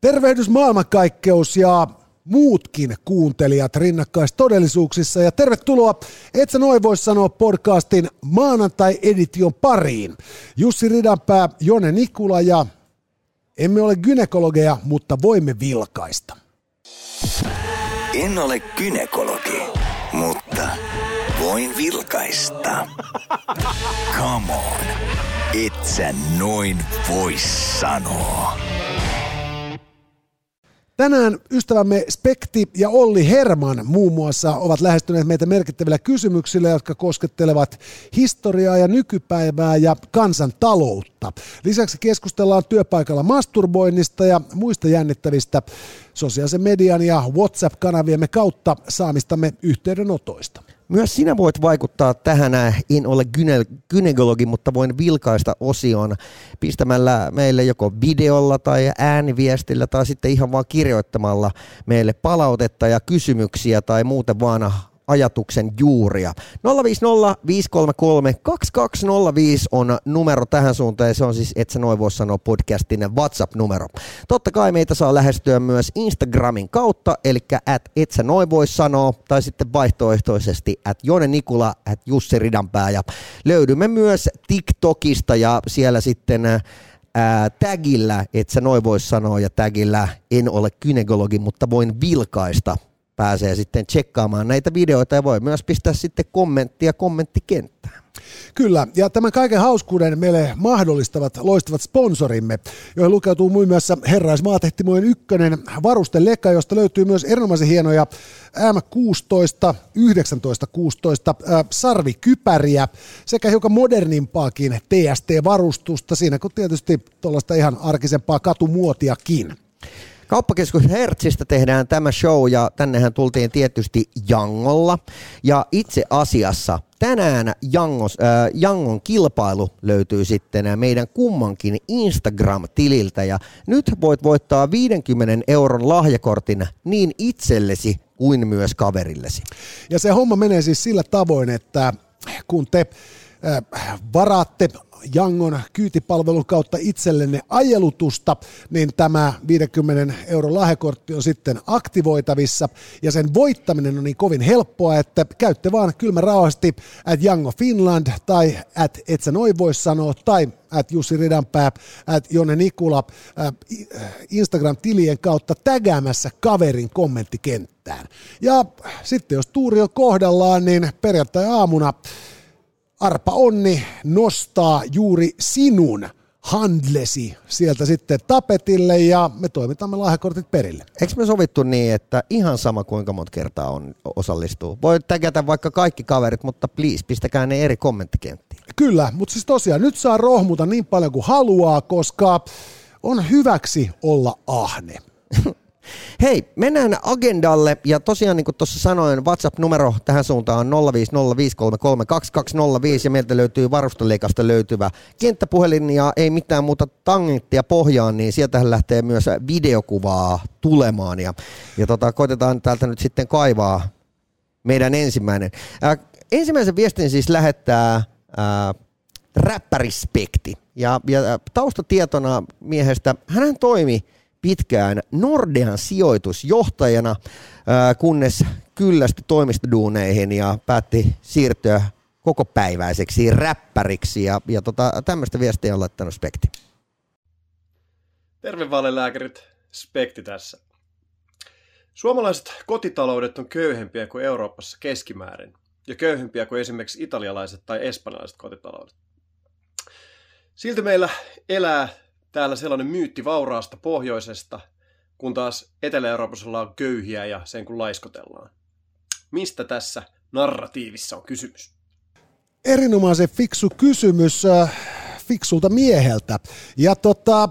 Tervehdys maailmankaikkeus ja muutkin kuuntelijat rinnakkaistodellisuuksissa ja tervetuloa Et sä noin voi sanoa podcastin maanantai-edition pariin. Jussi Ridanpää, Jone Nikula ja emme ole gynekologeja, mutta voimme vilkaista. En ole gynekologi, mutta voin vilkaista. Come on, et sä noin voi sanoa. Tänään ystävämme Spekti ja Olli Herman muun muassa ovat lähestyneet meitä merkittävillä kysymyksillä, jotka koskettelevat historiaa ja nykypäivää ja kansantaloutta. Lisäksi keskustellaan työpaikalla masturboinnista ja muista jännittävistä sosiaalisen median ja WhatsApp-kanaviemme kautta saamistamme yhteydenotoista. Myös sinä voit vaikuttaa tähän, en ole gyne- gynekologi, mutta voin vilkaista osion pistämällä meille joko videolla tai ääniviestillä tai sitten ihan vaan kirjoittamalla meille palautetta ja kysymyksiä tai muuten vaan ajatuksen juuria. 050 533 2205 on numero tähän suuntaan ja se on siis, et sä noin voi sanoa podcastin WhatsApp-numero. Totta kai meitä saa lähestyä myös Instagramin kautta, eli at et sä noin voi sanoa, tai sitten vaihtoehtoisesti at Jone Nikula, at Jussi Ridanpää ja löydymme myös TikTokista ja siellä sitten ää, tagillä, että sä noin voi sanoa, ja tagillä en ole kynekologi, mutta voin vilkaista pääsee sitten tsekkaamaan näitä videoita ja voi myös pistää sitten kommenttia kommenttikenttään. Kyllä, ja tämän kaiken hauskuuden meille mahdollistavat loistavat sponsorimme, joihin lukeutuu muun muassa Herraismaatehtimojen ykkönen varustelekka, josta löytyy myös erinomaisen hienoja M16, 1916 äh, sarvikypäriä sekä hiukan modernimpaakin TST-varustusta siinä, kun tietysti tuollaista ihan arkisempaa katumuotiakin. Kauppakeskus Hertzistä tehdään tämä show ja tännehän tultiin tietysti Jangolla. Ja itse asiassa tänään Jangos, äh, Jangon kilpailu löytyy sitten meidän kummankin Instagram-tililtä ja nyt voit voittaa 50 euron lahjakortin niin itsellesi kuin myös kaverillesi. Ja se homma menee siis sillä tavoin, että kun te äh, varaatte Jangon kyytipalvelun kautta itsellenne ajelutusta, niin tämä 50 euron lahjakortti on sitten aktivoitavissa ja sen voittaminen on niin kovin helppoa, että käytte vaan kylmä rauhasti at Jango Finland tai at et sä noin voi sanoa tai at Jussi Ridanpää, at Jonne Nikula äh, Instagram-tilien kautta tägäämässä kaverin kommenttikenttään. Ja sitten jos tuuri on kohdallaan, niin perjantai-aamuna Arpa Onni nostaa juuri sinun handlesi sieltä sitten tapetille ja me toimitamme lahjakortit perille. Eikö me sovittu niin, että ihan sama kuinka monta kertaa on, osallistuu? Voi tägätä vaikka kaikki kaverit, mutta please, pistäkää ne eri kommenttikenttiin. Kyllä, mutta siis tosiaan nyt saa rohmuta niin paljon kuin haluaa, koska on hyväksi olla ahne. Hei, mennään agendalle. Ja tosiaan niin kuin tuossa sanoin, WhatsApp-numero tähän suuntaan on 050533205 ja meiltä löytyy varustoliikasta löytyvä kenttäpuhelin ja ei mitään muuta tangenttia pohjaan, niin sieltä lähtee myös videokuvaa tulemaan. Ja, ja tota, koitetaan täältä nyt sitten kaivaa meidän ensimmäinen. Ää, ensimmäisen viestin siis lähettää ää, räppärispekti. Ja, ja taustatietona miehestä, hän toimi pitkään Nordean sijoitusjohtajana, kunnes kyllästyi toimistoduuneihin ja päätti siirtyä koko päiväiseksi räppäriksi ja, ja tota, tämmöistä viestiä on laittanut Spekti. Terve valelääkärit, Spekti tässä. Suomalaiset kotitaloudet on köyhempiä kuin Euroopassa keskimäärin ja köyhempiä kuin esimerkiksi italialaiset tai espanjalaiset kotitaloudet. Silti meillä elää täällä sellainen myytti vauraasta pohjoisesta, kun taas Etelä-Euroopassa ollaan köyhiä ja sen kun laiskotellaan. Mistä tässä narratiivissa on kysymys? Erinomaisen fiksu kysymys äh, fiksulta mieheltä. Ja tota,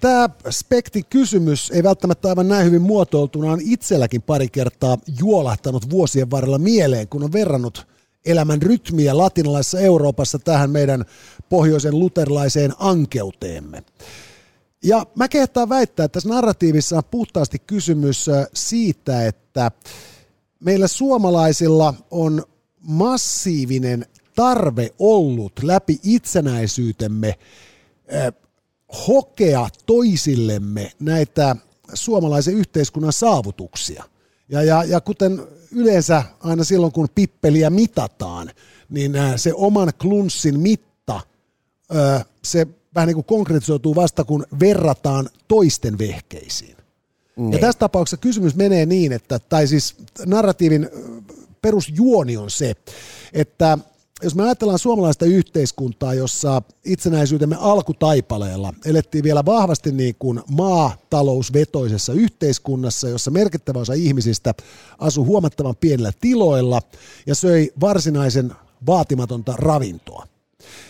tämä spekti-kysymys ei välttämättä aivan näin hyvin muotoiltuna on itselläkin pari kertaa juolahtanut vuosien varrella mieleen, kun on verrannut elämän rytmiä latinalaisessa Euroopassa tähän meidän pohjoisen luterilaiseen ankeuteemme. Ja mä kehtaan väittää, että tässä narratiivissa on puhtaasti kysymys siitä, että meillä suomalaisilla on massiivinen tarve ollut läpi itsenäisyytemme hokea toisillemme näitä suomalaisen yhteiskunnan saavutuksia. Ja, ja, ja kuten yleensä aina silloin, kun pippeliä mitataan, niin se oman klunssin mitta, se vähän niin kuin konkretisoituu vasta, kun verrataan toisten vehkeisiin. Niin. Ja tässä tapauksessa kysymys menee niin, että, tai siis narratiivin perusjuoni on se, että jos me ajatellaan suomalaista yhteiskuntaa, jossa itsenäisyytemme alkutaipaleella elettiin vielä vahvasti niin kuin maatalousvetoisessa yhteiskunnassa, jossa merkittävä osa ihmisistä asui huomattavan pienillä tiloilla ja söi varsinaisen vaatimatonta ravintoa.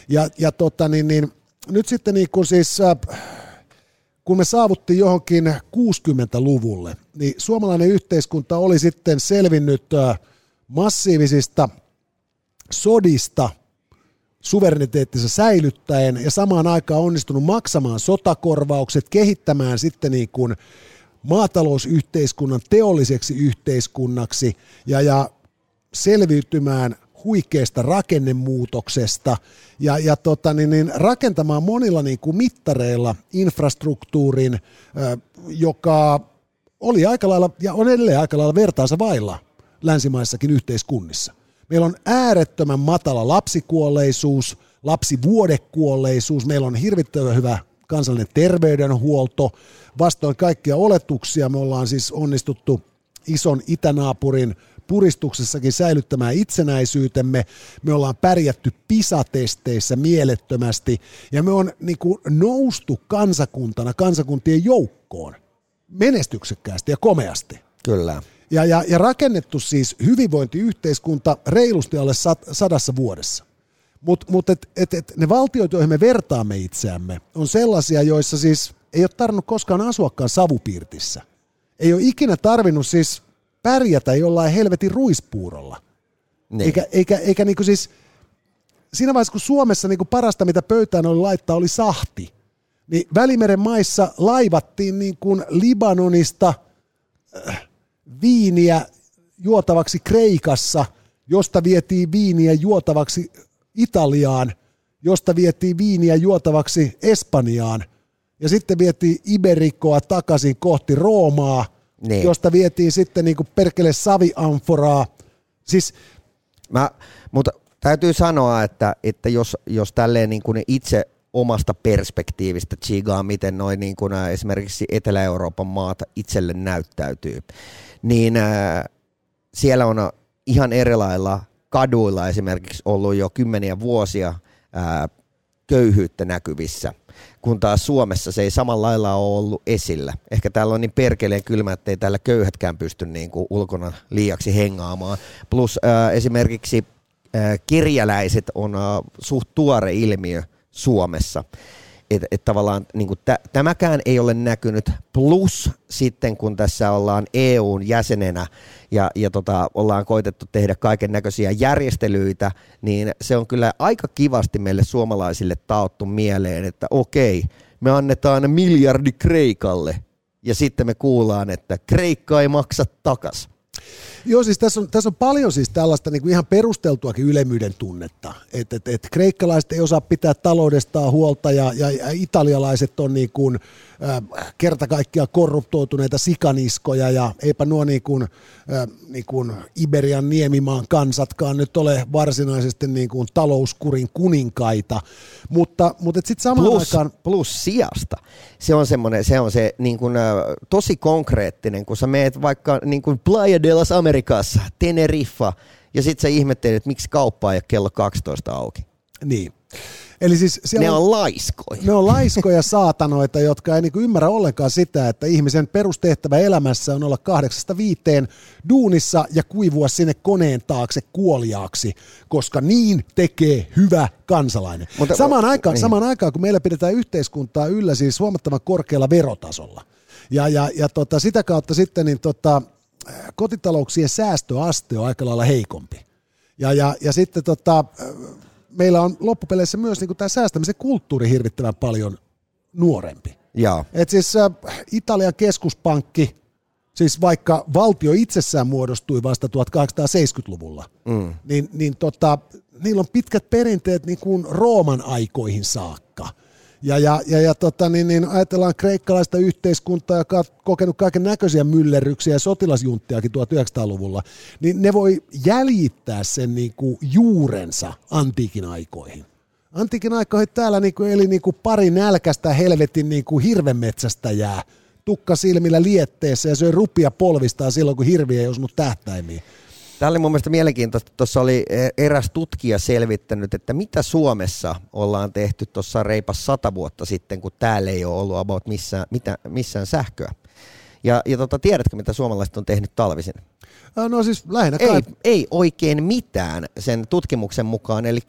Ja, ja tota, niin, niin, nyt sitten niin kuin siis, äh, kun me saavuttiin johonkin 60-luvulle, niin suomalainen yhteiskunta oli sitten selvinnyt äh, massiivisista sodista suvereniteettinsa säilyttäen ja samaan aikaan onnistunut maksamaan sotakorvaukset, kehittämään sitten niin kuin maatalousyhteiskunnan teolliseksi yhteiskunnaksi ja, ja selviytymään huikeasta rakennemuutoksesta ja, ja tota, niin, niin rakentamaan monilla niin kuin mittareilla infrastruktuurin, joka oli aika lailla ja on edelleen aika lailla vertaansa vailla länsimaissakin yhteiskunnissa. Meillä on äärettömän matala lapsikuolleisuus, lapsivuodekuolleisuus, meillä on hirvittävän hyvä kansallinen terveydenhuolto. Vastoin kaikkia oletuksia me ollaan siis onnistuttu ison itänaapurin puristuksessakin säilyttämään itsenäisyytemme. Me ollaan pärjätty PISA-testeissä mielettömästi ja me on niin kuin noustu kansakuntana kansakuntien joukkoon menestyksekkäästi ja komeasti. Kyllä. Ja, ja, ja rakennettu siis hyvinvointiyhteiskunta reilusti alle sat, sadassa vuodessa. Mutta mut et, et, et ne valtiot, joihin me vertaamme itseämme, on sellaisia, joissa siis ei ole tarvinnut koskaan asuakaan savupiirtissä. Ei ole ikinä tarvinnut siis pärjätä jollain helvetin ruispuurolla. Niin. Eikä, eikä, eikä niinku siis, siinä vaiheessa kun Suomessa niinku parasta mitä pöytään oli laittaa oli sahti, niin Välimeren maissa laivattiin niin kuin Libanonista äh, viiniä juotavaksi Kreikassa, josta vietiin viiniä juotavaksi Italiaan, josta vietiin viiniä juotavaksi Espanjaan, ja sitten vietiin Iberikoa takaisin kohti Roomaa, niin. josta vietiin sitten niin kuin perkele saviamforaa. Siis, Mä, mutta täytyy sanoa, että, että jos, jos tälleen niin kuin itse omasta perspektiivistä chigaa, miten noin niin kuin esimerkiksi Etelä-Euroopan maata itselle näyttäytyy, niin äh, siellä on ihan erilailla kaduilla esimerkiksi ollut jo kymmeniä vuosia äh, köyhyyttä näkyvissä, kun taas Suomessa se ei samalla lailla ole ollut esillä. Ehkä täällä on niin perkeleen kylmä, että ei täällä köyhätkään pysty niin kuin ulkona liiaksi hengaamaan. Plus äh, esimerkiksi äh, kirjaläiset on äh, suht tuore ilmiö Suomessa että et tavallaan niin kuin tä, tämäkään ei ole näkynyt, plus sitten kun tässä ollaan EUn jäsenenä ja, ja tota, ollaan koitettu tehdä kaiken näköisiä järjestelyitä, niin se on kyllä aika kivasti meille suomalaisille taottu mieleen, että okei, me annetaan miljardi Kreikalle, ja sitten me kuullaan, että Kreikka ei maksa takas. Joo, siis tässä on, tässä on paljon siis tällaista niin kuin ihan perusteltuakin ylemmyyden tunnetta, että et, et kreikkalaiset ei osaa pitää taloudestaan huolta ja, ja, ja italialaiset on niin kuin, kerta kaikkiaan korruptoituneita sikaniskoja ja eipä nuo niin kuin, niin kuin Iberian niemimaan kansatkaan nyt ole varsinaisesti niin kuin talouskurin kuninkaita, mutta, mutta sitten samaan plus, aikaan... Plus sijasta. Se on semmoinen, se on se niin kuin, tosi konkreettinen, kun sä meet vaikka niin kuin Playa de las Americas, Teneriffa, ja sitten sä ihmettelet, että miksi kauppa ei ole kello 12 auki. Niin. Eli siis ne on, on laiskoja. Ne on laiskoja saatanoita, jotka ei niinku ymmärrä ollenkaan sitä, että ihmisen perustehtävä elämässä on olla kahdeksasta viiteen duunissa ja kuivua sinne koneen taakse kuoliaaksi, koska niin tekee hyvä kansalainen. Mutta, samaan, aikaan, niin. samaan aikaan, kun meillä pidetään yhteiskuntaa yllä siis huomattavan korkealla verotasolla, ja, ja, ja tota, sitä kautta sitten niin tota, kotitalouksien säästöaste on aika lailla heikompi. Ja, ja, ja sitten tota, meillä on loppupeleissä myös niin tämä säästämisen kulttuuri hirvittävän paljon nuorempi. Et siis äh, Italian keskuspankki, siis vaikka valtio itsessään muodostui vasta 1870-luvulla, mm. niin, niin tota, niillä on pitkät perinteet niin kuin Rooman aikoihin saakka. Ja, ja, ja, ja tota, niin, niin ajatellaan kreikkalaista yhteiskuntaa, joka on kokenut kaiken näköisiä myllerryksiä ja sotilasjunttiakin 1900-luvulla, niin ne voi jäljittää sen niin kuin juurensa antiikin aikoihin. Antiikin aikoihin täällä niin kuin eli niin kuin pari nälkästä helvetin niin kuin hirvemetsästäjää tukka silmillä lietteessä ja söi rupia polvistaan silloin, kun hirviö ei osunut tähtäimiin. Tämä oli mun mielestä mielenkiintoista. Tuossa oli e, eräs tutkija selvittänyt, että mitä Suomessa ollaan tehty tuossa reipas sata vuotta sitten, kun täällä ei ole ollut about missään, mitä, missään sähköä. Ja, ja tota, tiedätkö, mitä suomalaiset on tehnyt talvisin? No siis lähinnä ei, ei oikein mitään sen tutkimuksen mukaan. Eli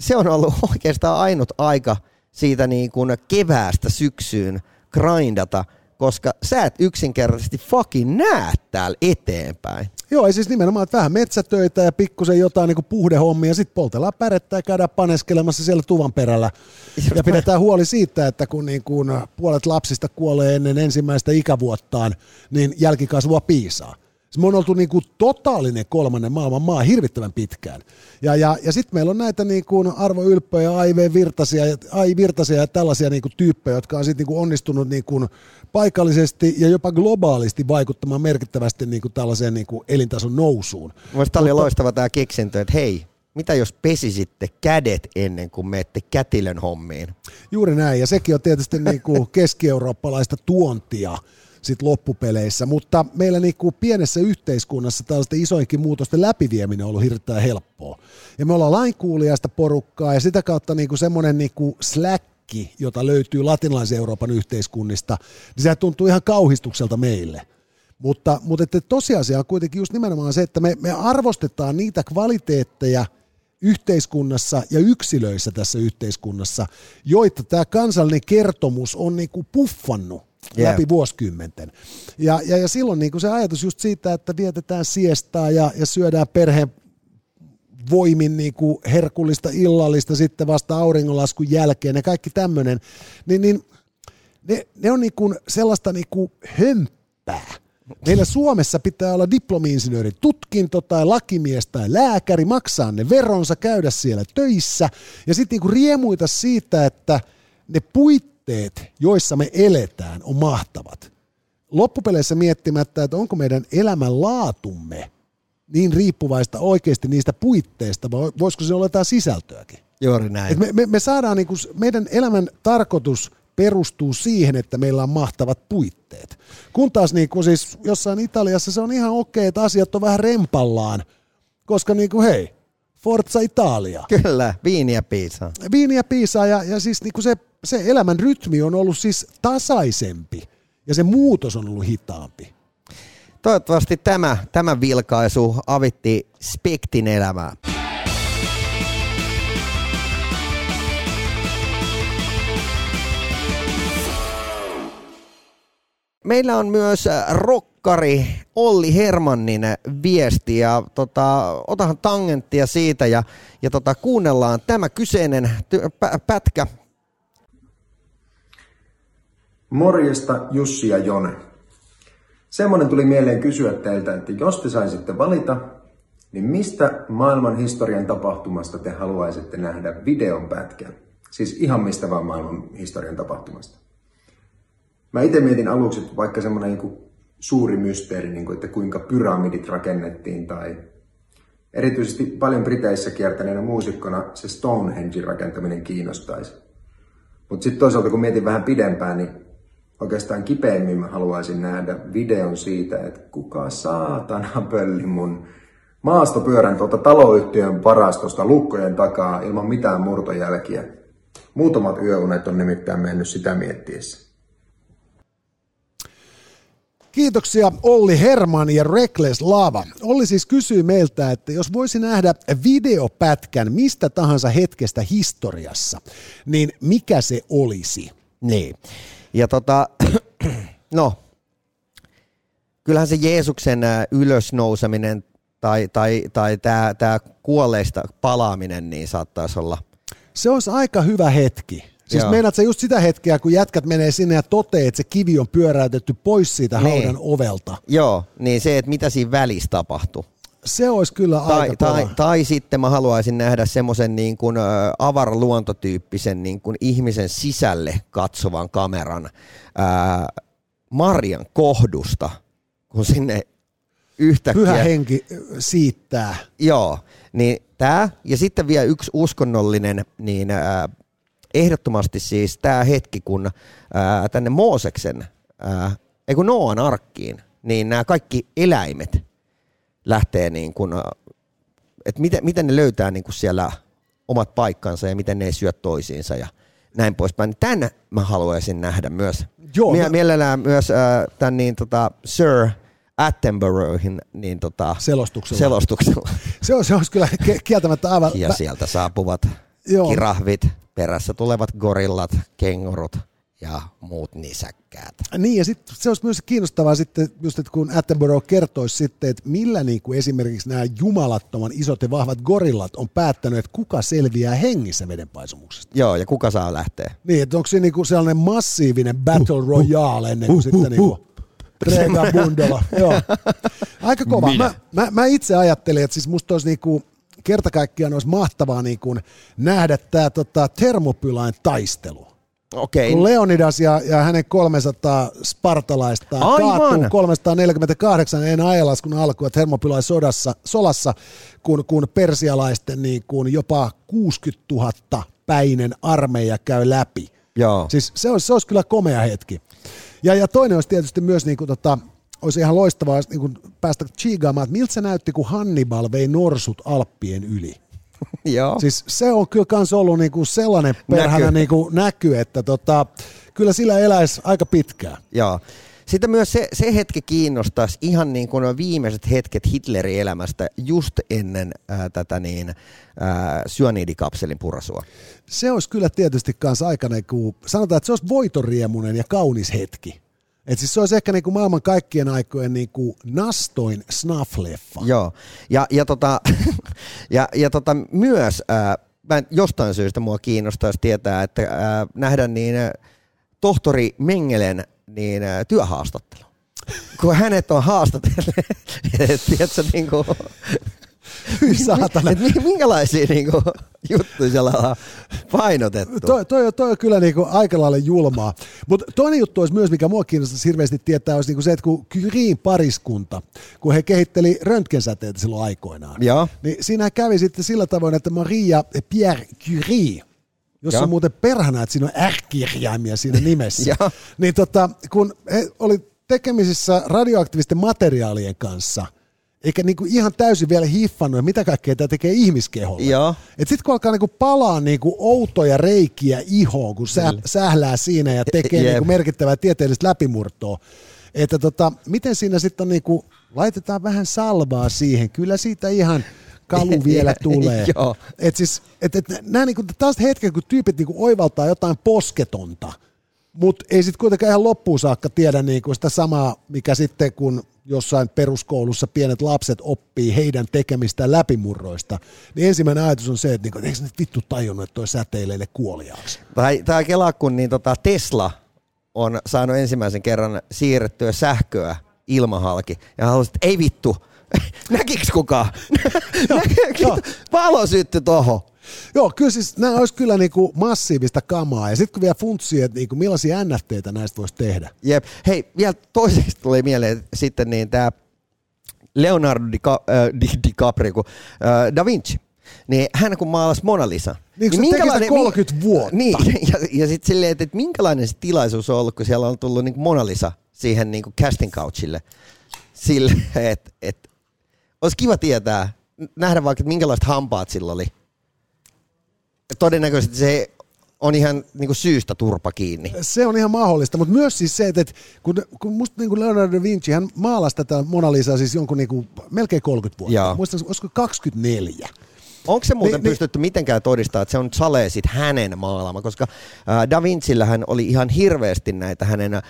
se on ollut oikeastaan ainut aika siitä niin kuin keväästä syksyyn grindata, koska sä et yksinkertaisesti fucking näe täällä eteenpäin. Joo, ei siis nimenomaan, että vähän metsätöitä ja pikkusen jotain niin puhdehommia, sitten poltellaan pärettä ja käydään paneskelemassa siellä tuvan perällä. Ja pidetään huoli siitä, että kun niin kuin puolet lapsista kuolee ennen ensimmäistä ikävuottaan, niin jälkikasvua piisaa. Me on oltu niin kuin totaalinen kolmannen maailman maa hirvittävän pitkään. Ja, ja, ja sitten meillä on näitä niin kuin Arvo Ylppöjä, Aive Virtasia, Ai Virtasia ja tällaisia niin kuin tyyppejä, jotka on sitten niin kuin onnistunut niin kuin paikallisesti ja jopa globaalisti vaikuttamaan merkittävästi niin kuin tällaiseen niin kuin elintason nousuun. Mielestäni oli loistava tämä keksintö, että hei, mitä jos pesisitte kädet ennen kuin menette kätilön hommiin? Juuri näin, ja sekin on tietysti niin kuin keski-eurooppalaista tuontia sit loppupeleissä, mutta meillä niin kuin pienessä yhteiskunnassa tällaisten isoinkin muutosten läpivieminen on ollut hirveän helppoa. Ja me ollaan lainkuulijaista porukkaa ja sitä kautta niin kuin semmoinen niin kuin slack jota löytyy latinalaisen Euroopan yhteiskunnista, niin se tuntuu ihan kauhistukselta meille. Mutta, mutta että tosiasia on kuitenkin just nimenomaan se, että me, me arvostetaan niitä kvaliteetteja yhteiskunnassa ja yksilöissä tässä yhteiskunnassa, joita tämä kansallinen kertomus on niin kuin puffannut yeah. läpi vuosikymmenten. Ja, ja, ja silloin niin kuin se ajatus just siitä, että vietetään siestaa ja, ja syödään perheen voimin niin kuin herkullista illallista sitten vasta auringonlaskun jälkeen ja kaikki tämmöinen, niin, niin ne, ne on niin kuin sellaista niin kuin hömppää. Meillä Suomessa pitää olla diplomi-insinöörin tutkinto tai lakimies tai lääkäri, maksaa ne veronsa, käydä siellä töissä ja sitten niin riemuita siitä, että ne puitteet, joissa me eletään, on mahtavat. Loppupeleissä miettimättä, että onko meidän elämän laatumme niin riippuvaista oikeasti niistä puitteista, vai voisiko se olla jotain sisältöäkin? Juuri näin. Et me, me, me saadaan niinku, meidän elämän tarkoitus perustuu siihen, että meillä on mahtavat puitteet. Kun taas niinku siis jossain Italiassa se on ihan okei, että asiat on vähän rempallaan, koska niinku hei, Forza Italia. Kyllä, viiniä piisaa. Viiniä piisaa ja, ja siis niinku se, se elämän rytmi on ollut siis tasaisempi ja se muutos on ollut hitaampi. Toivottavasti tämä, tämä vilkaisu avitti Spektin elämää. Meillä on myös rokkari Olli Hermannin viesti ja tota, otahan tangenttia siitä ja, ja tota, kuunnellaan tämä kyseinen ty- pä- pätkä. Morjesta Jussi ja Jone. Semmoinen tuli mieleen kysyä teiltä, että jos te saisitte valita, niin mistä maailman historian tapahtumasta te haluaisitte nähdä videon pätkän? Siis ihan mistä vaan maailman historian tapahtumasta. Mä itse mietin aluksi, että vaikka semmoinen niin suuri mysteeri, niin kuin, että kuinka pyramidit rakennettiin tai erityisesti paljon Briteissä kiertäneenä muusikkona se Stonehenge rakentaminen kiinnostaisi. Mutta sitten toisaalta kun mietin vähän pidempään, niin oikeastaan kipeimmin mä haluaisin nähdä videon siitä, että kuka saatana pölli mun maastopyörän tuolta taloyhtiön varastosta lukkojen takaa ilman mitään murtojälkiä. Muutamat yöunet on nimittäin mennyt sitä miettiessä. Kiitoksia Olli Herman ja Reckless Lava. Olli siis kysyy meiltä, että jos voisi nähdä videopätkän mistä tahansa hetkestä historiassa, niin mikä se olisi? Niin. Ja tota, no, kyllähän se Jeesuksen ylösnouseminen tai, tai, tai tämä tää kuolleista palaaminen niin saattaisi olla. Se olisi aika hyvä hetki. Siis Joo. meinaat se just sitä hetkeä, kun jätkät menee sinne ja toteaa, että se kivi on pyöräytetty pois siitä niin. haudan ovelta. Joo, niin se, että mitä siinä välissä tapahtuu. Se olisi kyllä Tai, aika tai, kova. tai sitten mä haluaisin nähdä semmoisen niin kuin, avaraluontotyyppisen niin kuin ihmisen sisälle katsovan kameran ää, Marjan kohdusta, kun sinne yhtäkkiä... Pyhä henki siittää. Joo, niin tämä ja sitten vielä yksi uskonnollinen, niin ää, ehdottomasti siis tämä hetki, kun ää, tänne Mooseksen, ää, ei kun Noan arkkiin, niin nämä kaikki eläimet lähtee niin kuin, että miten, miten ne löytää niin kuin siellä omat paikkansa ja miten ne ei syö toisiinsa ja näin poispäin. Tän mä haluaisin nähdä myös. Joo, Mie- mä- Mielellään myös äh, tämän niin, tota, Sir Attenborough'in niin, tota, Selostuksella. selostuksella. Se olisi, se olisi kyllä kieltämättä aivan... Ja sieltä saapuvat Joo. kirahvit, perässä tulevat gorillat, kengurut ja muut nisäkkäät. Niin, ja sitten se olisi myös kiinnostavaa sitten, just, että kun Attenborough kertoisi sitten, että millä niin kuin esimerkiksi nämä jumalattoman isot ja vahvat gorillat on päättänyt, että kuka selviää hengissä vedenpaisumuksesta. Joo, ja kuka saa lähteä? Niin, että onko se niin kuin sellainen massiivinen battle royale ennen kuin sitten niin kuin Rega Bundola. Joo. Aika kova. Mä, mä, mä, itse ajattelin, että siis musta olisi niin kuin kerta kaikkiaan olisi mahtavaa niin kuin nähdä tämä tota, termopylain taistelu. Okei, Kun Leonidas ja, ja hänen 300 spartalaista Aivan. kaatuu 348 en ajanlaskun alkua Thermopylain sodassa, solassa, kun, kun persialaisten niin kuin jopa 60 000 päinen armeija käy läpi. joo. Siis se olisi, se olisi kyllä komea hetki. Ja, ja toinen olisi tietysti myös, niin kuin, tota, olisi ihan loistavaa niin kuin päästä chiigaamaan, että miltä se näytti, kun Hannibal vei norsut Alppien yli. joo. Siis se on kyllä kans ollut niinku sellainen perhana Näky. niinku näky, että tota, kyllä sillä eläisi aika pitkään. Joo. Sitten myös se, se hetki kiinnostaisi ihan niin kuin viimeiset hetket Hitlerin elämästä just ennen ää, tätä niin, ää, syanidikapselin purasua. Se olisi kyllä tietysti kans aika niinku, sanotaan, että se olisi voitoriemunen ja kaunis hetki. Et siis se olisi ehkä niinku maailman kaikkien aikojen niinku nastoin snuff-leffa. Joo, ja, ja, tota, ja, ja tota, myös ää, mä en- jostain syystä mua kiinnostaisi tietää, että ää, nähdä niin ää, tohtori Mengelen niin, ää, työhaastattelu. Kun hänet on haastatellut, tiedätkö, niin kuin, Hyi saatana. että mi- minkälaisia niin kuin, juttuja siellä on painotettu. Toi, toi, on- toi on kyllä niinku aika lailla julmaa. Mutta toinen juttu olisi myös, mikä mua kiinnostaisi hirveästi tietää, olisi niinku se, että kun Curien pariskunta, kun he kehitteli röntgensäteitä silloin aikoinaan, Joo. niin siinä kävi sitten sillä tavoin, että Maria Pierre Curie, jos on muuten perhana, että siinä on R-kirjaimia siinä nimessä, Joo. niin tota, kun he oli tekemisissä radioaktiivisten materiaalien kanssa, eikä niinku ihan täysin vielä hiffannut, mitä kaikkea tämä tekee ihmiskeholle. Joo. Et sitten kun alkaa niinku palaa niinku outoja reikiä ihoon, kun sä, sählää siinä ja tekee niinku merkittävää tieteellistä läpimurtoa, että tota, miten siinä sitten on niinku, laitetaan vähän salvaa siihen, kyllä siitä ihan kalu vielä tulee. Joo. Et siis, et, et, nämä niinku, taas hetket, kun tyypit niinku oivaltaa jotain posketonta, mutta ei sitten kuitenkaan ihan loppuun saakka tiedä niinku sitä samaa, mikä sitten kun jossain peruskoulussa pienet lapset oppii heidän tekemistä läpimurroista, niin ensimmäinen ajatus on se, että niinku, eikö nyt vittu tajunnut, että toi säteilee kuoliaaksi. Tai, tai kelaa, kun niin tota Tesla on saanut ensimmäisen kerran siirrettyä sähköä ilmahalki. Ja haluaisit, että ei vittu, näkiks kukaan? Valo syttyi tohon. Joo, kyllä siis nämä olisi kyllä niinku massiivista kamaa, ja sitten kun vielä funtsii, että niinku millaisia NFTitä näistä voisi tehdä. Jep. Hei, vielä toiseksi tuli mieleen sitten niin tämä Leonardo Dica, äh, Di, DiCaprio, kun, äh, Da Vinci. Niin hän kun maalasi Mona Lisa. Niin, teki sitä 30 vuotta. Niin, ja, ja sitten silleen, että, että minkälainen se tilaisuus on ollut, kun siellä on tullut niin Mona Lisa siihen niin casting couchille. Sille, että et, olisi kiva tietää, nähdä vaikka, että minkälaiset hampaat sillä oli. Todennäköisesti se on ihan niin kuin syystä turpa kiinni. Se on ihan mahdollista, mutta myös siis se, että kun, kun musta niin kuin Leonardo da Vinci, hän maalasi tätä Mona Lisaa siis jonkun niin kuin melkein 30 vuotta. Joo. Muistan, olisiko 24? Onko se muuten Niin, niin- pystytty mitenkään todistamaan, että se on salee sit hänen maalaama, koska ää, Da Vincillähän oli ihan hirveästi näitä hänen ää,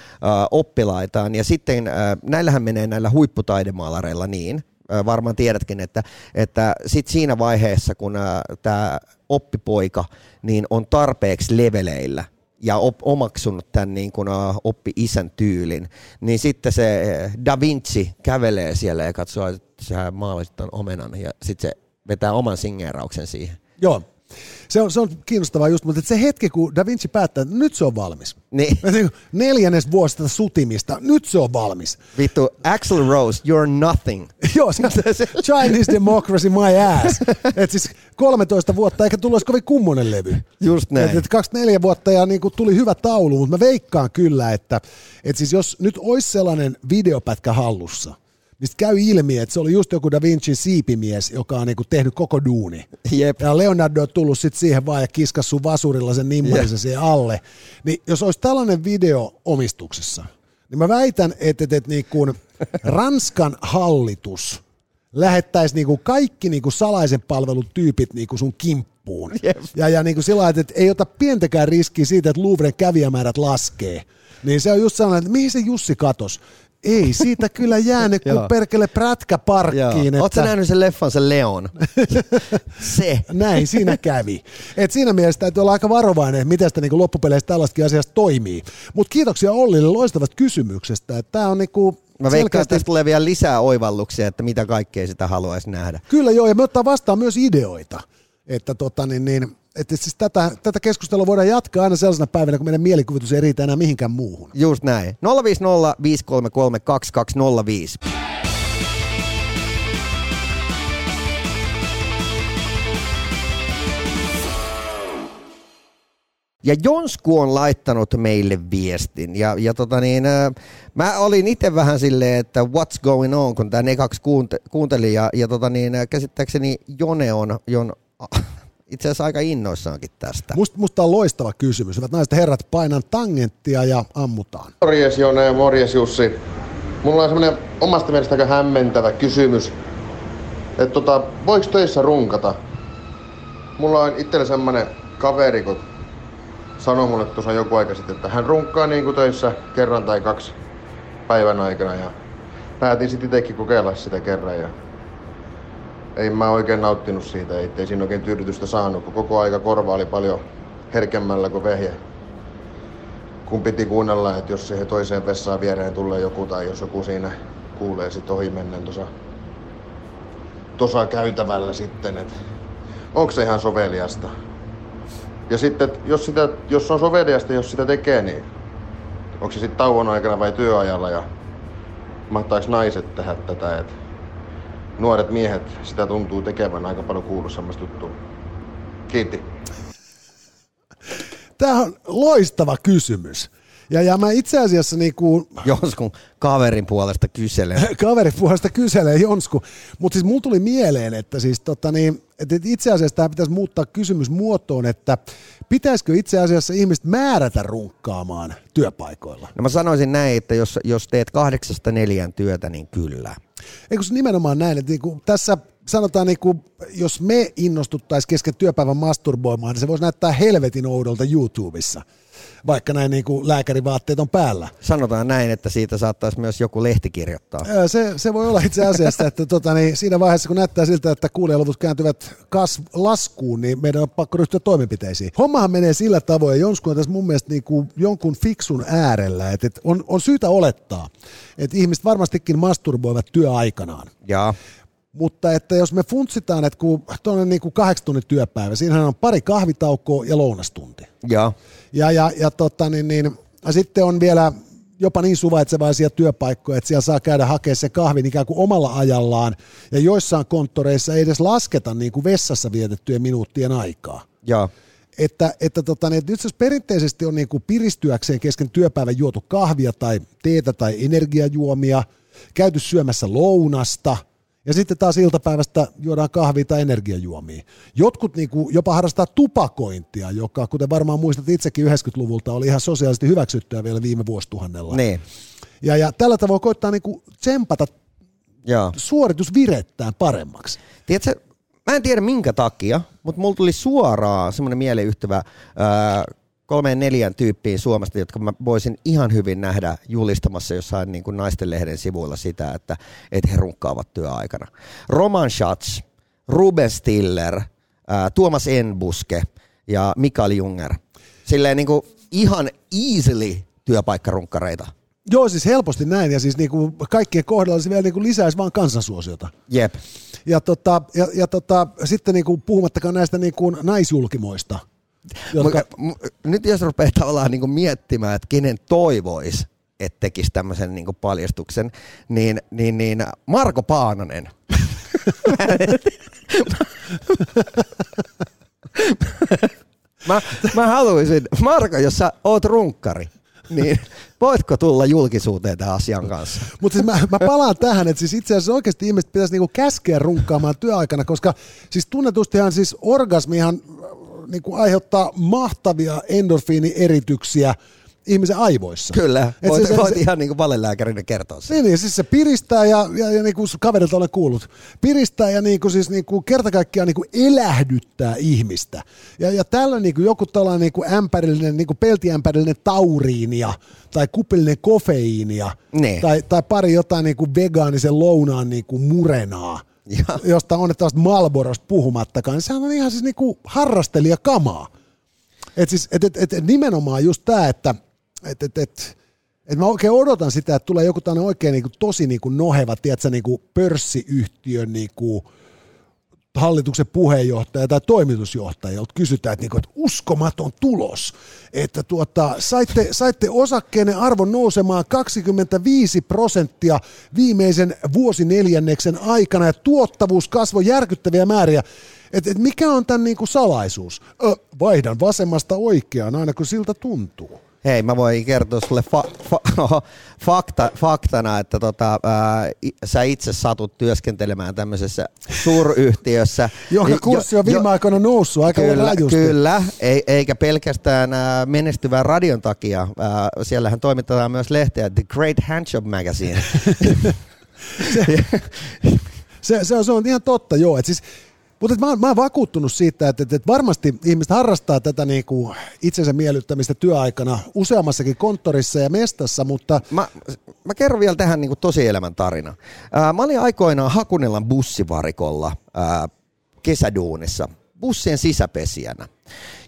oppilaitaan, ja sitten ää, näillähän menee näillä huipputaidemaalareilla niin, varmaan tiedätkin, että, että sit siinä vaiheessa, kun tämä oppipoika niin on tarpeeksi leveleillä, ja op, omaksunut tämän niin kuin, uh, oppi isän tyylin, niin sitten se Da Vinci kävelee siellä ja katsoo, että sä maalasit omenan ja sitten se vetää oman singerauksen siihen. Joo, se on, se on kiinnostavaa just, mutta se hetki, kun Da Vinci päättää, että nyt se on valmis. Niin. Neljännes vuosi tätä sutimista, nyt se on valmis. Vittu, Axel Rose, you're nothing. Joo, se, Chinese democracy my ass. Et siis 13 vuotta eikä tullut kovin kummonen levy. Just näin. Et, et 24 vuotta ja niin tuli hyvä taulu, mutta mä veikkaan kyllä, että et siis jos nyt olisi sellainen videopätkä hallussa, niin käy ilmi, että se oli just joku Da Vinci siipimies, joka on niinku tehnyt koko duuni. Jep. Ja Leonardo on tullut sitten siihen vaan ja kiskas vasurilla sen nimmarisen siihen alle. Niin jos olisi tällainen video omistuksessa, niin mä väitän, että, että, että niinku Ranskan hallitus lähettäisi niinku kaikki niinku salaisen palvelun tyypit niinku sun kimppuun. Jep. Ja, ja niinku sillä lailla, että ei ota pientäkään riskiä siitä, että Louvren kävijämäärät laskee. Niin se on just sellainen, että mihin se Jussi katos? Ei siitä kyllä jäänyt kuin perkele prätkä parkkiin. Oletko sä nähnyt sen leffan, se Leon? se. Näin siinä kävi. Et siinä mielessä täytyy olla aika varovainen, että miten sitä niinku loppupeleissä tällaistakin asiasta toimii. Mutta kiitoksia Ollille loistavasta kysymyksestä. Tämä on niinku Mä veikkaan, että tästä tulee vielä lisää oivalluksia, että mitä kaikkea sitä haluaisi nähdä. Kyllä joo, ja me ottaa vastaan myös ideoita. Että tota, niin, niin, että siis tätä, tätä keskustelua voidaan jatkaa aina sellaisena päivänä, kun meidän mielikuvitus ei riitä enää mihinkään muuhun. Just näin. 050 533 2205. Ja Jonsku on laittanut meille viestin. Ja, ja tota niin, äh, mä olin itse vähän silleen, että what's going on, kun tämä ekaksi kuunte, kuuntelin. Ja, ja tota niin, käsittääkseni Jone on, Jon, itse asiassa aika innoissaankin tästä. Musta, musta on loistava kysymys. Hyvät naiset herrat, painan tangenttia ja ammutaan. Morjes Jone ja morjes Jussi. Mulla on semmonen omasta mielestä aika hämmentävä kysymys. Että tota, voiko töissä runkata? Mulla on itsellä semmonen kaveri, kun sanoi mulle tuossa joku aika sitten, että hän runkkaa niin kuin töissä kerran tai kaksi päivän aikana. Ja päätin sitten itsekin kokeilla sitä kerran. Ja ei mä oikein nauttinut siitä, ettei siinä oikein tyydytystä saanut, kun koko aika korva oli paljon herkemmällä kuin vehje kun piti kuunnella, että jos siihen toiseen vessaan viereen tulee joku tai jos joku siinä kuulee sit ohi mennen tuossa tosa käytävällä sitten, että onko se ihan soveliasta. Ja sitten, jos, sitä, jos on soveliasta, jos sitä tekee, niin onko se sitten tauon aikana vai työajalla ja mahtaako naiset tehdä tätä, että nuoret miehet sitä tuntuu tekevän aika paljon kuullut semmoista juttua. Kiitti. Tämä on loistava kysymys. Ja, ja mä itse asiassa niin kuin, Jonskun kaverin puolesta kyselen. kaverin puolesta kyselee Jonsku, mutta siis mulla tuli mieleen, että, siis, tota niin, että itse asiassa tämä pitäisi muuttaa kysymys muotoon, että pitäisikö itse asiassa ihmiset määrätä runkkaamaan työpaikoilla? No mä sanoisin näin, että jos, jos teet kahdeksasta neljään työtä, niin kyllä. Eikö nimenomaan näin, että niinku tässä sanotaan, niinku, jos me innostuttaisiin kesken työpäivän masturboimaan, niin se voisi näyttää helvetin oudolta YouTubessa, vaikka näin niinku lääkärivaatteet on päällä. Sanotaan näin, että siitä saattaisi myös joku lehti kirjoittaa. Se, se voi olla itse asiassa, että tota, niin siinä vaiheessa, kun näyttää siltä, että kuulijaluvut kääntyvät kas, laskuun, niin meidän on pakko ryhtyä toimenpiteisiin. Hommahan menee sillä tavoin, ja Jonsku on tässä mun mielestä niin kuin jonkun fiksun äärellä, että, että on, on syytä olettaa, että ihmiset varmastikin masturboivat työaikanaan. Ja Mutta että jos me funtsitaan, että kun tuonne niin kuin kahdeksan tunnin työpäivä, siinähän on pari kahvitaukoa ja lounastunti. ja Ja, ja, ja, tota, niin, niin, ja sitten on vielä jopa niin suvaitsevaisia työpaikkoja, että siellä saa käydä hakemaan se kahvin ikään kuin omalla ajallaan. Ja joissain konttoreissa ei edes lasketa niin kuin vessassa vietettyjen minuuttien aikaa. ja Että, että, tota, niin, että nyt jos perinteisesti on niin kuin piristyäkseen kesken työpäivän juotu kahvia tai teetä tai energiajuomia, käyty syömässä lounasta – ja sitten taas iltapäivästä juodaan kahvia tai energiajuomia. Jotkut niin kuin jopa harrastaa tupakointia, joka, kuten varmaan muistat itsekin 90-luvulta, oli ihan sosiaalisesti hyväksyttyä vielä viime vuosituhannella. niin. Ja, ja tällä tavoin koittaa niin kuin tsempata Ja. suoritusvirettään paremmaksi. Tiedätkö, mä en tiedä minkä takia, mutta mulla tuli suoraan semmoinen mieleyhtyvä ää, kolmeen neljän tyyppiin Suomesta, jotka mä voisin ihan hyvin nähdä julistamassa jossain niin kuin naistenlehden sivuilla sitä, että, että he runkkaavat työaikana. Roman Schatz, Ruben Stiller, ää, Tuomas Enbuske ja Mikael Junger. Silleen niin kuin, ihan easily työpaikkarunkkareita. Joo, siis helposti näin, ja siis niinku kaikkien kohdalla se vielä niinku lisäisi vaan kansansuosiota. Jep. Ja, tota, ja, ja tota, sitten niinku puhumattakaan näistä niinku naisjulkimoista. Jotka, Jotka... Nyt jos rupeaa tavallaan niin miettimään, että kenen toivoisi, että tekisi tämmöisen niin paljastuksen, niin, niin, niin Marko Paananen. mä, mä haluaisin, Marko, jos sä oot runkkari, niin voitko tulla julkisuuteen tämän asian kanssa? Mutta siis mä, mä, palaan tähän, että siis itse asiassa oikeasti ihmiset pitäisi niinku käskeä runkkaamaan työaikana, koska siis tunnetustihan siis orgasmihan niinku aiheuttaa mahtavia endorfiinierityksiä ihmisen aivoissa. Kyllä, Et voit, se, voit se, ihan niin kuin valelääkärinä kertoa sen. Niin, niin, siis se piristää ja, ja, ja niin kuin kaverilta olen kuullut, piristää ja niin kuin, siis niin kuin kerta kaikkiaan niin kuin elähdyttää ihmistä. Ja, ja tällä niin kuin joku tällainen niin kuin ämpärillinen, niin kuin peltiämpärillinen tauriinia tai kupillinen kofeiinia Niin. tai, tai pari jotain niin kuin vegaanisen lounaan niin kuin murenaa, Ja. josta on tällaista Malborosta puhumattakaan, niin sehän on ihan siis niin kuin harrastelijakamaa. Et siis, et, et, et, nimenomaan just tämä, että et, et, et, et mä oikein odotan sitä, että tulee joku tämmöinen oikein niin kuin, tosi niin kuin noheva, tiedätkö, niin kuin pörssiyhtiön niin kuin, hallituksen puheenjohtaja tai toimitusjohtaja, jolta kysytään, että, niin kuin, että uskomaton tulos, että tuota, saitte, saitte osakkeenne arvon nousemaan 25 prosenttia viimeisen vuosineljänneksen aikana ja tuottavuus kasvoi järkyttäviä määriä. Et, et mikä on tämän niin kuin salaisuus? Ö, vaihdan vasemmasta oikeaan aina kun siltä tuntuu. Hei, mä voin kertoa sulle fa- fa- fakta, faktana, että tota, ää, sä itse satut työskentelemään tämmöisessä suuryhtiössä. Jonka Jo- kurssi on viime jo- aikoina noussut aika Kyllä, rajusti. kyllä. Ei, eikä pelkästään ää, menestyvän radion takia. Ää, siellähän toimitetaan myös lehteä The Great Handjob Magazine. Se, se, on, se on ihan totta, joo. Et siis, mutta mä, mä oon vakuuttunut siitä, että, että, varmasti ihmiset harrastaa tätä niin kuin itsensä miellyttämistä työaikana useammassakin konttorissa ja mestassa, mutta Mä, mä kerron vielä tähän niin tosielämän tarina. Ää, mä olin aikoinaan Hakunilan bussivarikolla ää, kesäduunissa bussien sisäpesijänä.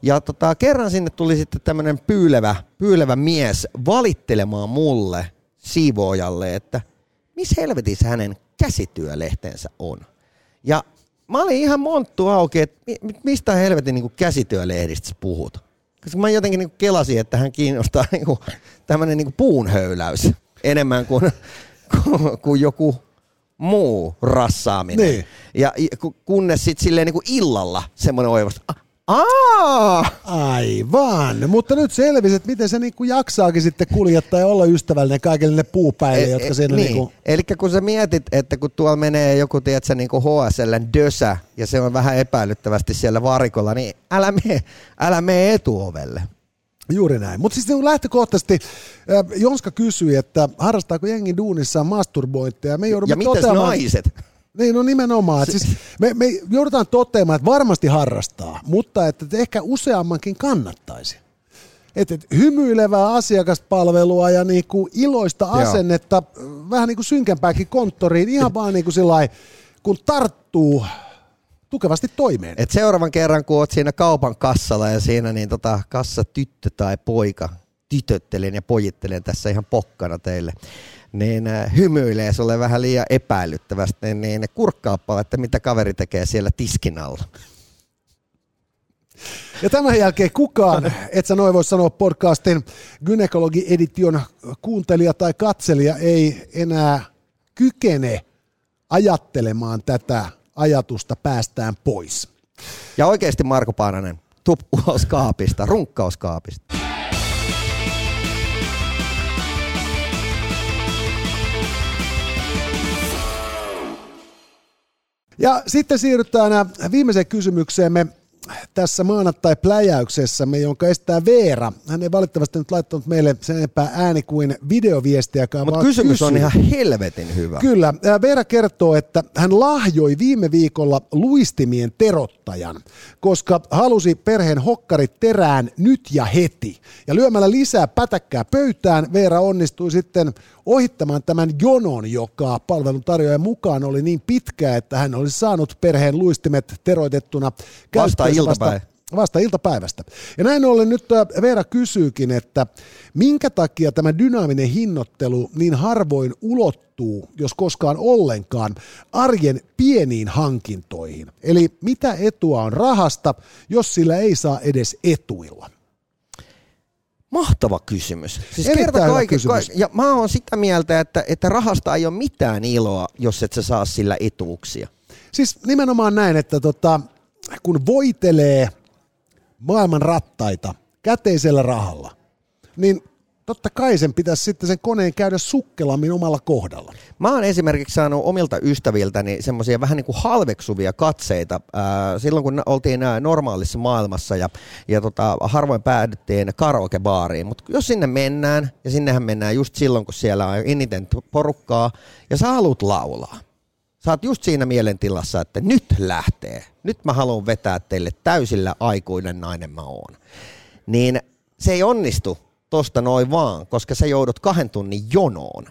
Ja tota, kerran sinne tuli sitten tämmöinen pyylevä, pyylevä mies valittelemaan mulle siivoojalle, että missä helvetissä hänen käsityölehtensä on. Ja mä olin ihan monttu auki, että mi- mi- mistä helvetin niin käsityölehdistä sä puhut. Koska mä jotenkin niin kelasin, että hän kiinnostaa niin tämmöinen niin puunhöyläys enemmän kuin, kuin, kuin joku muu rassaaminen. Niin. Ja ja ku- kunnes sitten silleen niin illalla semmoinen oivastus. Aa! aivan. Mutta nyt selvisi, että miten se niin kuin jaksaakin sitten kuljettaa ja olla ystävällinen kaikille ne puupäille, jotka E- siinä niin. niin kuin, Eli kun sä mietit, että kun tuolla menee joku tiedätkö, niin kuin HSLn dösä ja se on vähän epäilyttävästi siellä varikolla, niin älä mene, älä mene etuovelle. Juuri näin. Mutta siis niin lähtökohtaisesti äh, Jonska kysyi, että harrastaako jengi duunissaan masturbointia. Me joudumme Ja mitäs toteamaan, naiset? Niin, no nimenomaan. Siis me, me joudutaan toteamaan, että varmasti harrastaa, mutta että ehkä useammankin kannattaisi. Et, et hymyilevää asiakaspalvelua ja niinku iloista Joo. asennetta, vähän niin kuin synkempääkin konttoriin, ihan vaan niin kuin sillai, kun tarttuu tukevasti toimeen. Et seuraavan kerran, kun oot siinä kaupan kassalla ja siinä niin tota, kassa tyttö tai poika, tytöttelen ja pojittelen tässä ihan pokkana teille, niin äh, hymyilee sulle vähän liian epäilyttävästi, niin, niin kurkkaappa, että mitä kaveri tekee siellä tiskin alla. Ja tämän jälkeen kukaan, et sä noin voi sanoa podcastin gynekologi-edition kuuntelija tai katselija ei enää kykene ajattelemaan tätä ajatusta päästään pois. Ja oikeasti Marko Paananen, tup ulos kaapista, runkkauskaapista. Ja sitten siirrytään äh, viimeiseen kysymykseemme tässä maanantai-pläjäyksessämme, jonka estää Veera. Hän ei valitettavasti nyt laittanut meille sen enempää ääni kuin videoviestiäkään, Mutta kysymys on kysyy. ihan helvetin hyvä. Kyllä. Ää, Veera kertoo, että hän lahjoi viime viikolla luistimien terottajan, koska halusi perheen hokkarit terään nyt ja heti. Ja lyömällä lisää pätäkkää pöytään Veera onnistui sitten ohittamaan tämän jonon, joka palveluntarjoajan mukaan oli niin pitkä, että hän olisi saanut perheen luistimet teroitettuna Vasta iltapäivä. vasta iltapäivästä. Ja näin ollen nyt äh, Veera kysyykin, että minkä takia tämä dynaaminen hinnoittelu niin harvoin ulottuu, jos koskaan ollenkaan, arjen pieniin hankintoihin. Eli mitä etua on rahasta, jos sillä ei saa edes etuilla? Mahtava kysymys. Siis Erittäin kerta kaiken, kysymys. ja mä oon sitä mieltä, että, että rahasta ei ole mitään iloa, jos et sä saa sillä etuuksia. Siis nimenomaan näin, että tota, kun voitelee maailman rattaita käteisellä rahalla, niin totta kai sen pitäisi sitten sen koneen käydä sukkelammin omalla kohdalla. Mä oon esimerkiksi saanut omilta ystäviltäni semmoisia vähän niin kuin halveksuvia katseita silloin, kun oltiin normaalissa maailmassa ja, ja tota, harvoin päädyttiin karaokebaariin. Mutta jos sinne mennään, ja sinnehän mennään just silloin, kun siellä on eniten porukkaa, ja sä haluat laulaa. Sä oot just siinä mielentilassa, että nyt lähtee. Nyt mä haluan vetää teille täysillä aikuinen nainen mä oon. Niin se ei onnistu tosta noin vaan, koska sä joudut kahden tunnin jonoon.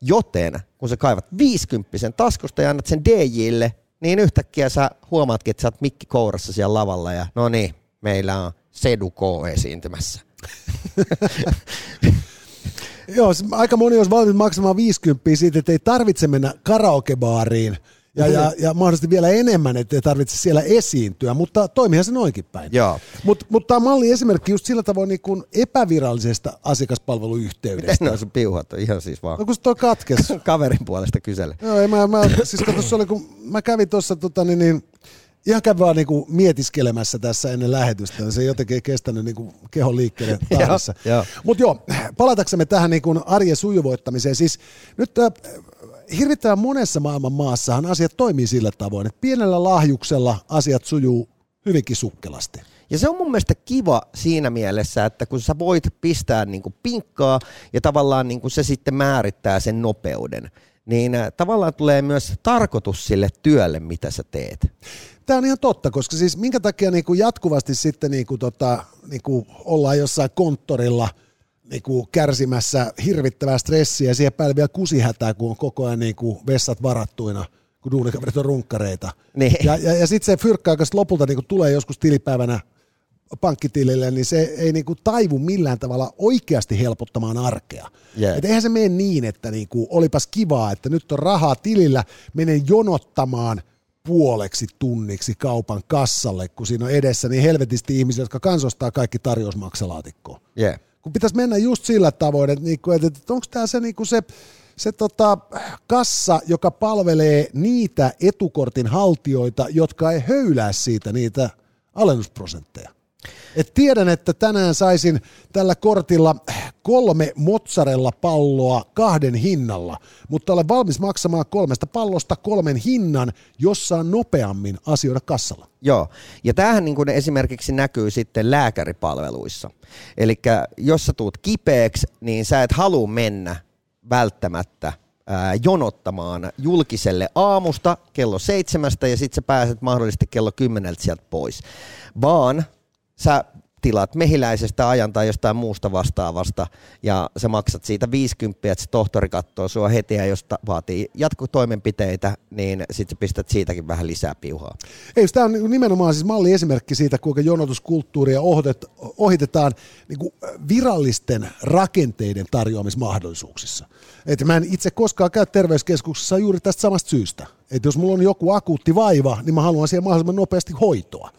Joten kun sä kaivat 50 taskusta ja annat sen DJille, niin yhtäkkiä sä huomaatkin, että sä oot mikki kourassa siellä lavalla ja no niin, meillä on Sedu K esiintymässä. Joo, aika moni olisi valmis maksamaan 50 siitä, että ei tarvitse mennä karaokebaariin ja, ja, ja mahdollisesti vielä enemmän, että ei tarvitse siellä esiintyä, mutta toimihan se noinkin päin. Joo. Mutta mut tämä malli esimerkki just sillä tavoin niin kuin epävirallisesta asiakaspalveluyhteydestä. Miten ne sun piuhat on ihan siis vaan No kun se toi katkes. kaverin puolesta kysele. Joo, ei, mä, mä, siis kato, se oli, kun mä kävin tuossa tota, niin, niin, ihan kävin vaan niin kuin mietiskelemässä tässä ennen lähetystä. Se ei jotenkin ei kestänyt niin kuin kehon liikkeelle tahdissa. joo. Mutta joo, palataksemme tähän niin kuin arjen sujuvoittamiseen. Siis nyt äh, hirvittävän monessa maailman maassahan asiat toimii sillä tavoin, että pienellä lahjuksella asiat sujuu hyvinkin sukkelasti. Ja se on mun mielestä kiva siinä mielessä, että kun sä voit pistää niin kuin pinkkaa ja tavallaan niin kuin se sitten määrittää sen nopeuden, niin äh, tavallaan tulee myös tarkoitus sille työlle, mitä sä teet. Tämä on ihan totta, koska siis minkä takia niin kuin jatkuvasti sitten niin kuin tota, niin kuin ollaan jossain konttorilla niin kuin kärsimässä hirvittävää stressiä ja siihen päälle vielä kusihätää, kun on koko ajan niin kuin vessat varattuina, kun duunikaverit on runkkareita. Niin. Ja, ja, ja sitten se fyrkka, joka sit lopulta niin kuin tulee joskus tilipäivänä pankkitilille, niin se ei niin kuin taivu millään tavalla oikeasti helpottamaan arkea. Jep. Et eihän se mene niin, että niin kuin, olipas kivaa, että nyt on rahaa tilillä, menen jonottamaan puoleksi tunniksi kaupan kassalle, kun siinä on edessä niin helvetisti ihmisiä, jotka kansostaa kaikki tarjousmaksalaatikkoon. Yeah. Kun pitäisi mennä just sillä tavoin, että, niinku, että, että onko tämä se, niinku se, se tota, kassa, joka palvelee niitä etukortin haltijoita, jotka ei höylää siitä niitä alennusprosentteja. Et tiedän, että tänään saisin tällä kortilla kolme mozzarella-palloa kahden hinnalla, mutta olen valmis maksamaan kolmesta pallosta kolmen hinnan, jossa on nopeammin asioida kassalla. Joo, ja tämähän niin kuin esimerkiksi näkyy sitten lääkäripalveluissa. Eli jos sä tuut kipeäksi, niin sä et halua mennä välttämättä jonottamaan julkiselle aamusta kello seitsemästä ja sitten sä pääset mahdollisesti kello kymmeneltä sieltä pois. Vaan sä tilaat mehiläisestä ajan tai jostain muusta vastaavasta ja sä maksat siitä 50, että se tohtori katsoo sua heti ja jos vaatii jatkotoimenpiteitä, niin sit sä pistät siitäkin vähän lisää piuhaa. Ei, tämä on nimenomaan siis malli esimerkki siitä, kuinka jonotuskulttuuria ohitetaan niin kuin virallisten rakenteiden tarjoamismahdollisuuksissa. Et mä en itse koskaan käy terveyskeskuksessa juuri tästä samasta syystä. Et jos mulla on joku akuutti vaiva, niin mä haluan siihen mahdollisimman nopeasti hoitoa.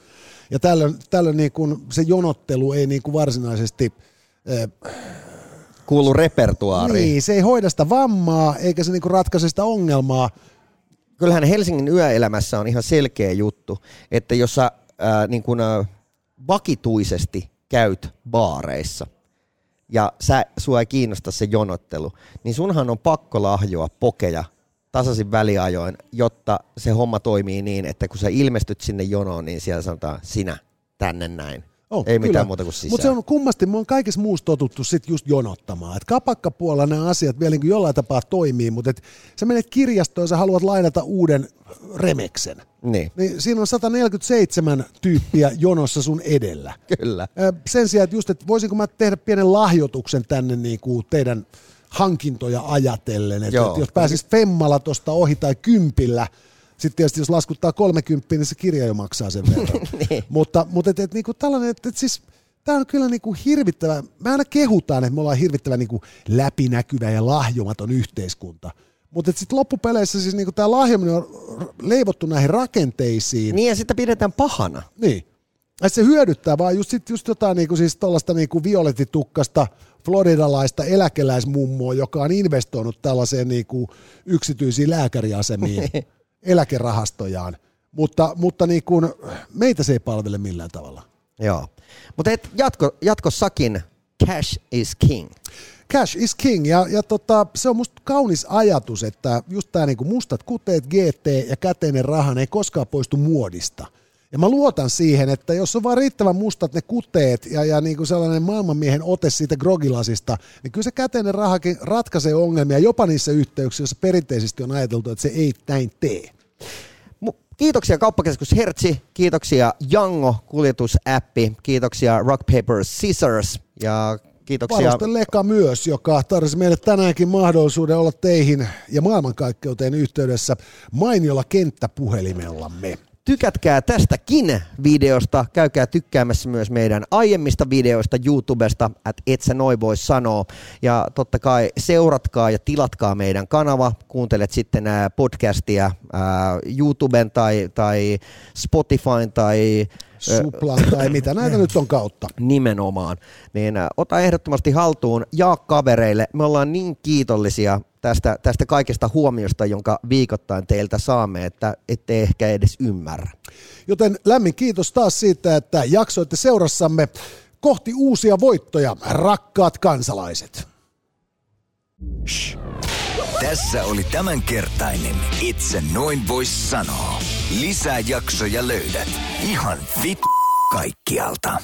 Ja tällöin, tällöin niin kuin se jonottelu ei niin kuin varsinaisesti eh, Kuulu repertuaariin. Niin, se ei hoida sitä vammaa, eikä se niinku ratkaise sitä ongelmaa. kyllähän Helsingin yöelämässä on ihan selkeä juttu, että jos sä ää, niin kun, ää, vakituisesti käyt baareissa ja sä, sua ei kiinnosta se jonottelu, niin sunhan on pakko lahjoa pokeja tasaisin väliajoin, jotta se homma toimii niin, että kun sä ilmestyt sinne jonoon, niin siellä sanotaan sinä tänne näin. Oh, ei mitään muuta kuin sisään. Mutta se on kummasti, me on kaikessa muussa totuttu sit just jonottamaan. Et kapakkapuolella nämä asiat vielä niin jollain tapaa toimii, mutta et sä menet kirjastoon ja sä haluat lainata uuden remeksen. Niin, Niin siinä on 147 tyyppiä jonossa sun edellä. kyllä. Sen sijaan, että just, että voisinko mä tehdä pienen lahjoituksen tänne niin kuin teidän hankintoja ajatellen, että, että jos pääsis femmalla tuosta ohi tai kympillä Sitten tietysti jos laskuttaa 30, niin se kirja jo maksaa sen verran. niin. Mutta, mutta et, et, niinku tällainen, että et siis tämä on kyllä niinku hirvittävä, me aina kehutaan, että me ollaan hirvittävä niinku läpinäkyvä ja lahjomaton yhteiskunta. Mutta sitten loppupeleissä siis niinku tämä lahjominen on leivottu näihin rakenteisiin. Niin ja sitä pidetään pahana. Niin. Et se hyödyttää vaan just, sit, just jotain niinku siis tollaista niinku violetitukkasta floridalaista eläkeläismummoa, joka on investoinut tällaiseen niinku yksityisiin lääkäriasemiin eläkerahastojaan. Mutta, mutta niinku, meitä se ei palvele millään tavalla. Joo. Mutta et jatko, jatkossakin cash is king. Cash is king ja, ja tota, se on musta kaunis ajatus, että just tämä niinku mustat kuteet, GT ja käteinen raha ne ei koskaan poistu muodista. Ja mä luotan siihen, että jos on vaan riittävän mustat ne kuteet ja, ja niinku sellainen maailmanmiehen ote siitä grogilasista, niin kyllä se käteinen rahakin ratkaisee ongelmia jopa niissä yhteyksissä, joissa perinteisesti on ajateltu, että se ei näin tee. Kiitoksia kauppakeskus Hertzi, kiitoksia Jango kuljetusäppi, kiitoksia Rock Paper Scissors ja kiitoksia Varusten Leka myös, joka tarjosi meille tänäänkin mahdollisuuden olla teihin ja maailmankaikkeuteen yhteydessä mainiolla kenttäpuhelimellamme. Tykätkää tästäkin videosta, käykää tykkäämässä myös meidän aiemmista videoista YouTubesta, että et sä noin voi sanoa. Ja totta kai seuratkaa ja tilatkaa meidän kanava, kuuntelet sitten podcastia ää, YouTuben tai, tai Spotifyn tai Suplan tai mitä näitä nyt on kautta. nimenomaan, niin ota ehdottomasti haltuun, jaa kavereille. Me ollaan niin kiitollisia tästä, tästä kaikesta huomiosta, jonka viikoittain teiltä saamme, että ette ehkä edes ymmärrä. Joten lämmin kiitos taas siitä, että jaksoitte seurassamme kohti uusia voittoja, rakkaat kansalaiset. Tässä oli tämänkertainen Itse noin vois sanoa. Lisää jaksoja löydät ihan vit kaikkialta.